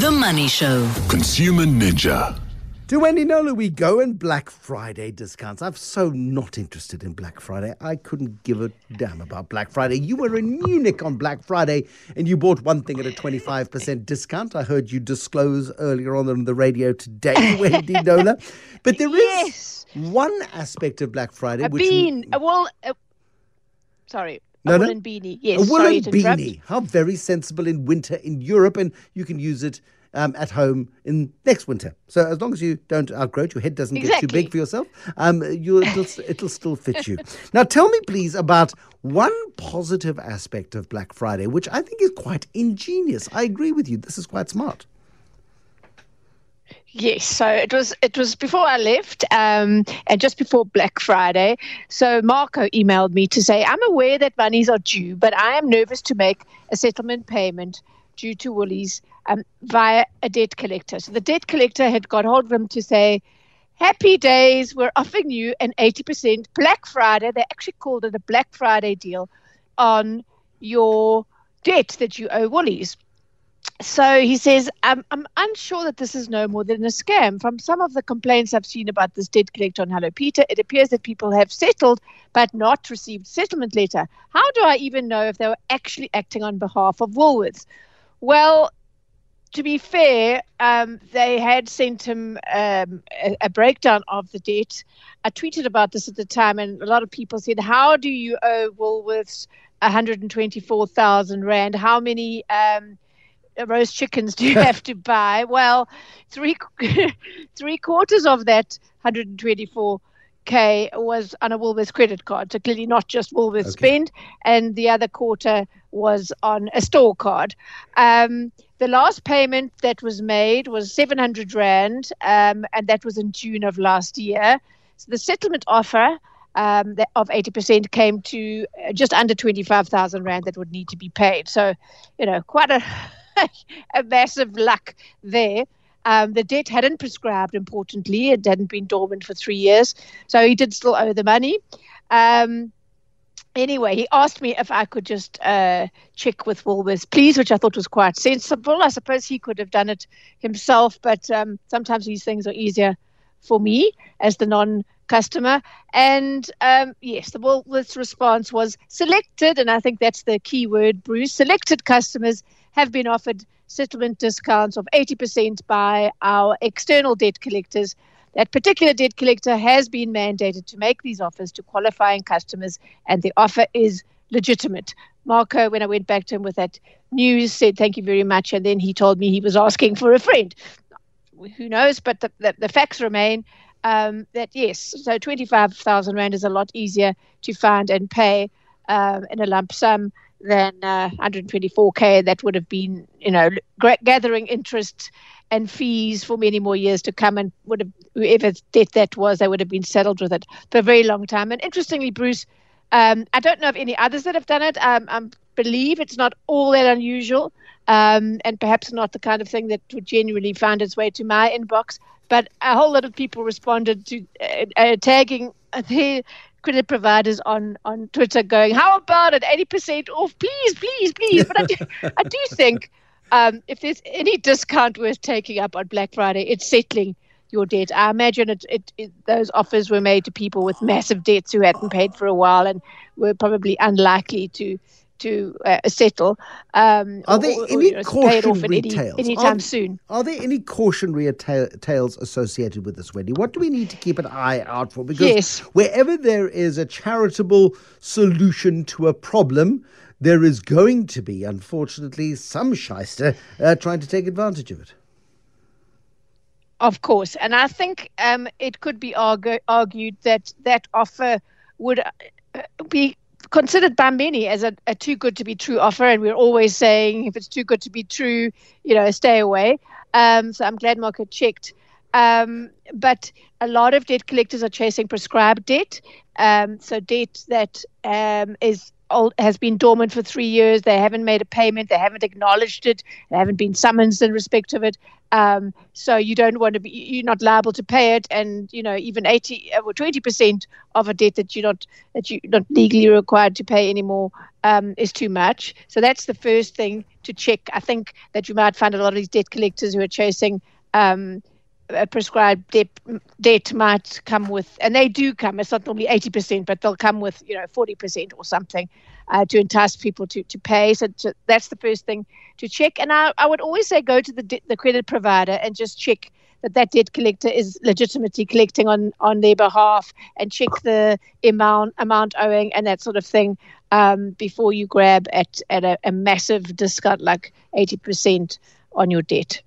The Money Show. Consumer Ninja. To Wendy Knowler we go and Black Friday discounts. I'm so not interested in Black Friday. I couldn't give a damn about Black Friday. You were in Munich on Black Friday and you bought one thing at a 25% discount. I heard you disclose earlier on on the radio today, Wendy Knowler. But there is Yes. one aspect of Black Friday A which bean. A wool. A, sorry. No, a no. woolen beanie. Yes. a woolen beanie. How very sensible in winter in Europe, and you can use it um, at home in next winter. So as long as you don't outgrow it, your head doesn't get too big for yourself, um, you it'll, it'll still fit you. Now, tell me, please, about one positive aspect of Black Friday, which I think is quite ingenious. I agree with you. This is quite smart. Yes, so it was it was before I left, um, and just before Black Friday. So Marco emailed me to say, "I'm aware that monies are due, but I am nervous to make a settlement payment due to Woolies um, via a debt collector." So the debt collector had got hold of him to say, "Happy days, we're offering you an 80% Black Friday." They actually called it a Black Friday deal on your debt that you owe Woolies so he says, I'm, I'm unsure that this is no more than a scam. From some of the complaints I've seen about this debt collector on Hello Peter, it appears that people have settled but not received settlement letter. How do I even know if they were actually acting on behalf of Woolworths? Well, to be fair, um, they had sent him um, a, a breakdown of the debt. I tweeted about this at the time, and a lot of people said, How do you owe Woolworths 124,000 Rand? How many. Um, roast chickens do you have to buy? Well, three three quarters of that 124k was on a Woolworths credit card, so clearly not just Woolworths Okay. spend, and the other quarter was on a store card. Um, the last payment that was made was 700 rand, um, and that was in June of last year. So the settlement offer. Um, that of 80% came to uh, just under 25,000 rand that would need to be paid. So, you know, quite a a massive luck there. Um, the debt hadn't prescribed, importantly. It hadn't been dormant for three years. So he did still owe the money. Um, anyway, he asked me if I could just uh, check with Woolworths, please, which I thought was quite sensible. I suppose he could have done it himself, but um, sometimes these things are easier for me as the non customer. And um, yes, the Woolworths response was selected, and I think that's the key word, Bruce. Selected customers have been offered settlement discounts of 80% by our external debt collectors. That particular debt collector has been mandated to make these offers to qualifying customers, and the offer is legitimate. Marco, when I went back to him with that news, said thank you very much, and then he told me he was asking for a friend. Who knows? But the, the, the facts remain um, that yes, so 25,000 Rand is a lot easier to find and pay um, in a lump sum than uh, 124k that would have been, you know, gathering interest and fees for many more years to come and would have whoever debt that was, they would have been settled with it for a very long time. And interestingly, Bruce, um, I don't know of any others that have done it. Um, I believe it's not all that unusual, um, and perhaps not the kind of thing that would genuinely find its way to my inbox. But a whole lot of people responded to uh, uh, tagging their credit providers on, on Twitter, going, "How about it? Eighty percent off, please, please, please." But I do, I do think um, if there's any discount worth taking up on Black Friday, it's settling your debt. I imagine it, it, it, those offers were made to people with massive debts who hadn't paid for a while and were probably unlikely to to uh, settle. Um, Are there or, or, any you know, to pay it off at cautionary any, tales? anytime Are- soon? Are there any cautionary ta- tales associated with this, Wendy? What do we need to keep an eye out for? Because Yes. wherever there is a charitable solution to a problem, there is going to be, unfortunately, some shyster uh, trying to take advantage of it. Of course, and I think um, it could be argu- argued that that offer would uh, be considered many as a, a too good to be true offer, and we're always saying if it's too good to be true, you know, stay away. Um, so I'm glad Marco checked. Um, but a lot of debt collectors are chasing prescribed debt, um, so debt that um, is old, has been dormant for three years. They haven't made a payment. They haven't acknowledged it. They haven't been summoned in respect of it. Um, so you don't want to be. You're not liable to pay it, and you know even eighty or twenty percent of a debt that you're not that you're not legally required to pay anymore um, is too much. So that's the first thing to check. I think that you might find a lot of these debt collectors who are chasing. Um, a prescribed debt, debt might come with, and they do come. It's not normally eighty percent, but they'll come with you know forty percent or something uh, to entice people to to pay. So to, that's the first thing to check. And I, I would always say go to the the credit provider and just check that that debt collector is legitimately collecting on on their behalf and check the amount amount owing and that sort of thing um, before you grab at at a, a massive discount like eighty percent on your debt.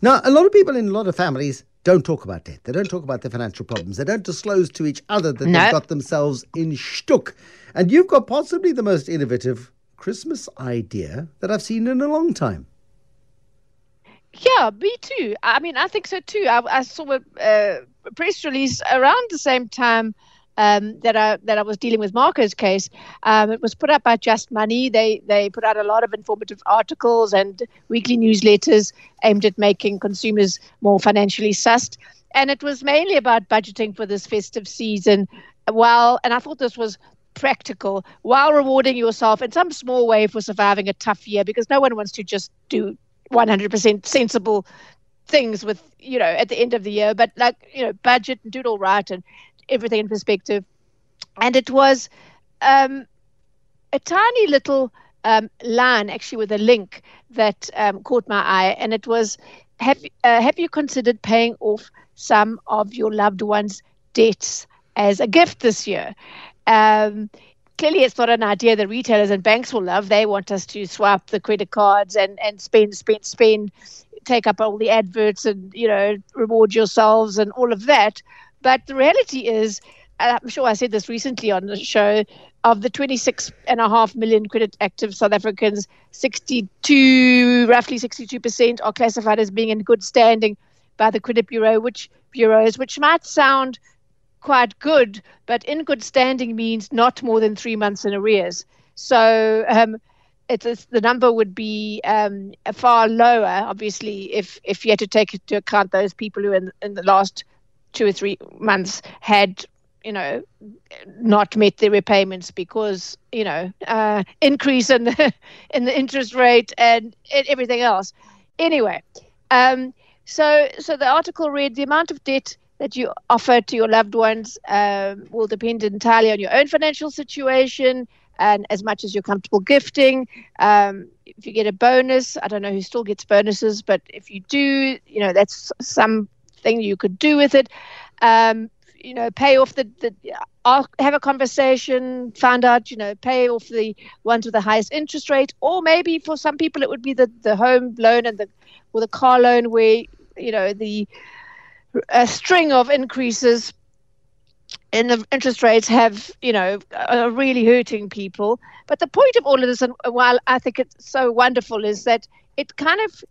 Now, a lot of people in a lot of families don't talk about debt. They don't talk about their financial problems. They don't disclose to each other that No. they've got themselves in shtuk. And you've got possibly the most innovative Christmas idea that I've seen in a long time. Yeah, me too. I mean, I think so too. I, I saw a, uh, press release around the same time um, that I that I was dealing with Marco's case. Um, it was put up by Just Money. They they put out a lot of informative articles and weekly newsletters aimed at making consumers more financially sussed. And it was mainly about budgeting for this festive season. While and I thought this was practical while rewarding yourself in some small way for surviving a tough year because no one wants to just do 100% sensible things with you know at the end of the year but like you know budget and do it all right and everything in perspective and it was um, a tiny little um, line actually with a link that um, caught my eye and it was have uh, have you considered paying off some of your loved ones debts as a gift this year um, clearly it's not an idea that retailers and banks will love. They want us to swipe the credit cards and, and spend, spend, spend, take up all the adverts and, you know, reward yourselves and all of that. But the reality is, I'm sure I said this recently on the show, of the 26.5 million credit active South Africans, 62, roughly 62% are classified as being in good standing by the credit bureau, which bureaus, which might sound quite good, but in good standing means not more than three months in arrears. So um, it's, it's, the number would be um, far lower, obviously, if if you had to take into account those people who in, in the last two or three months had you know not met their repayments because you know uh, increase in the in the interest rate and, everything else. Anyway, um, so so the article read the amount of debt that you offer to your loved ones um, will depend entirely on your own financial situation and as much as you're comfortable gifting. Um, if you get a bonus, I don't know who still gets bonuses, but if you do, you know, that's something you could do with it. Um, you know, pay off the, the have a conversation, find out, you know, pay off the ones with the highest interest rate, or maybe for some people it would be the, the home loan and the or the car loan where, you know, the a string of increases in the interest rates have, you know, are really hurting people. But the point of all of this, and while I think it's so wonderful, is that it kind of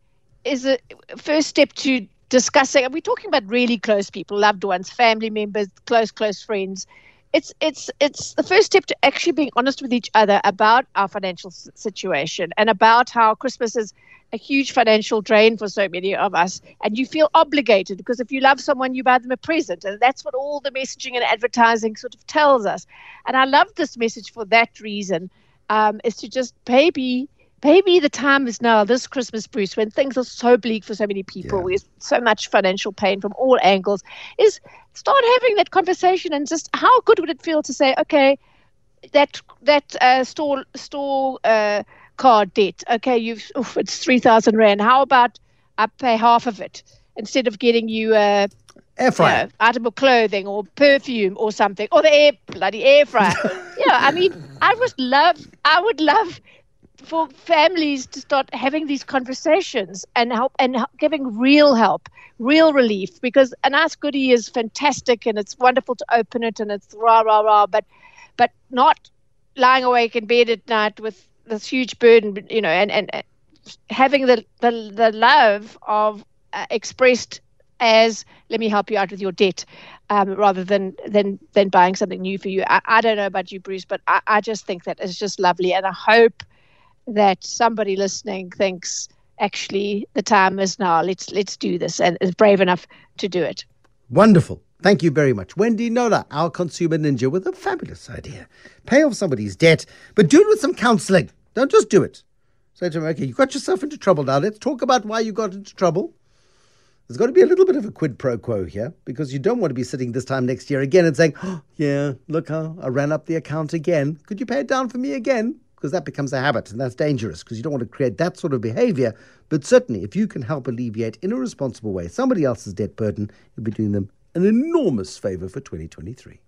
is a first step to discussing. And we're talking about really close people, loved ones, family members, close, close friends. It's it's it's the first step to actually being honest with each other about our financial situation and about how Christmas is a huge financial drain for so many of us. And you feel obligated because if you love someone, you buy them a present. And that's what all the messaging and advertising sort of tells us. And I love this message for that reason, um, is to just maybe, maybe the time is now, this Christmas, Bruce, when things are so bleak for so many people, Yeah. with so much financial pain from all angles, is start having that conversation and just how good would it feel to say, okay, that that uh, store store uh, card debt. Okay, you've oof, it's three thousand rand. How about I pay half of it instead of getting you a Air fryer. you know, item of clothing or perfume or something or the air bloody air fryer. yeah, I mean, I would love, I would love for families to start having these conversations and help and giving real help, real relief. Because an Ask Goodie is fantastic and it's wonderful to open it and it's rah rah rah, but but not lying awake in bed at night with this huge burden, you know, and and having the the, the love of uh, expressed as let me help you out with your debt um, rather than than than buying something new for you. I, I don't know about you, Bruce, but I, I just think that is just lovely, and I hope that somebody listening thinks actually the time is now. Let's let's do this, and is brave enough to do it. Wonderful. Thank you very much. Wendy Knowler, our consumer ninja, with a fabulous idea. Pay off somebody's debt, but do it with some counseling. Don't just do it. Say to him, okay, you got yourself into trouble now. Let's talk about why you got into trouble. There's got to be a little bit of a quid pro quo here because you don't want to be sitting this time next year again and saying, oh, yeah, look I ran up the account again. Could you pay it down for me again? Because that becomes a habit and that's dangerous because you don't want to create that sort of behavior. But certainly, if you can help alleviate in a responsible way somebody else's debt burden, you'll be doing them an enormous favor for 2023.